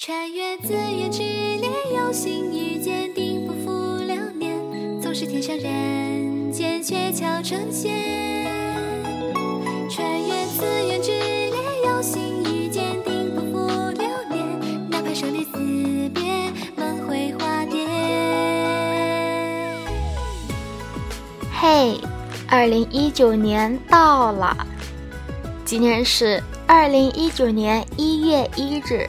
穿越紫苑之恋，有心遇见，定不负流年。纵使天上人间，鹊桥成仙。穿越紫苑之恋，有心遇见，定不负流年。哪怕生离死别，梦回花蝶。嘿，二零一九年到了，今天是二零一九年一月一日。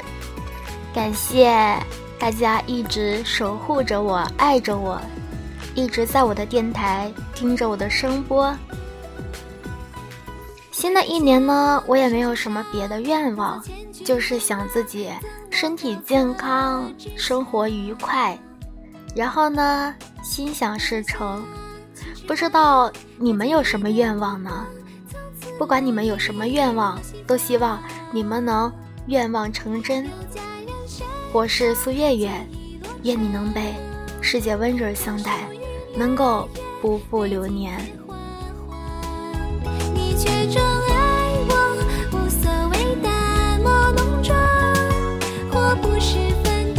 感谢大家一直守护着我，爱着我，一直在我的电台听着我的声播。新的一年呢，我也没有什么别的愿望，就是想自己身体健康，生活愉快，然后呢，心想事成。不知道你们有什么愿望呢？不管你们有什么愿望，都希望你们能愿望成真。我是苏月月，愿你能被世界温柔相待，能够不负流年。你却宠爱我，无所谓淡漠浓妆，或不是粉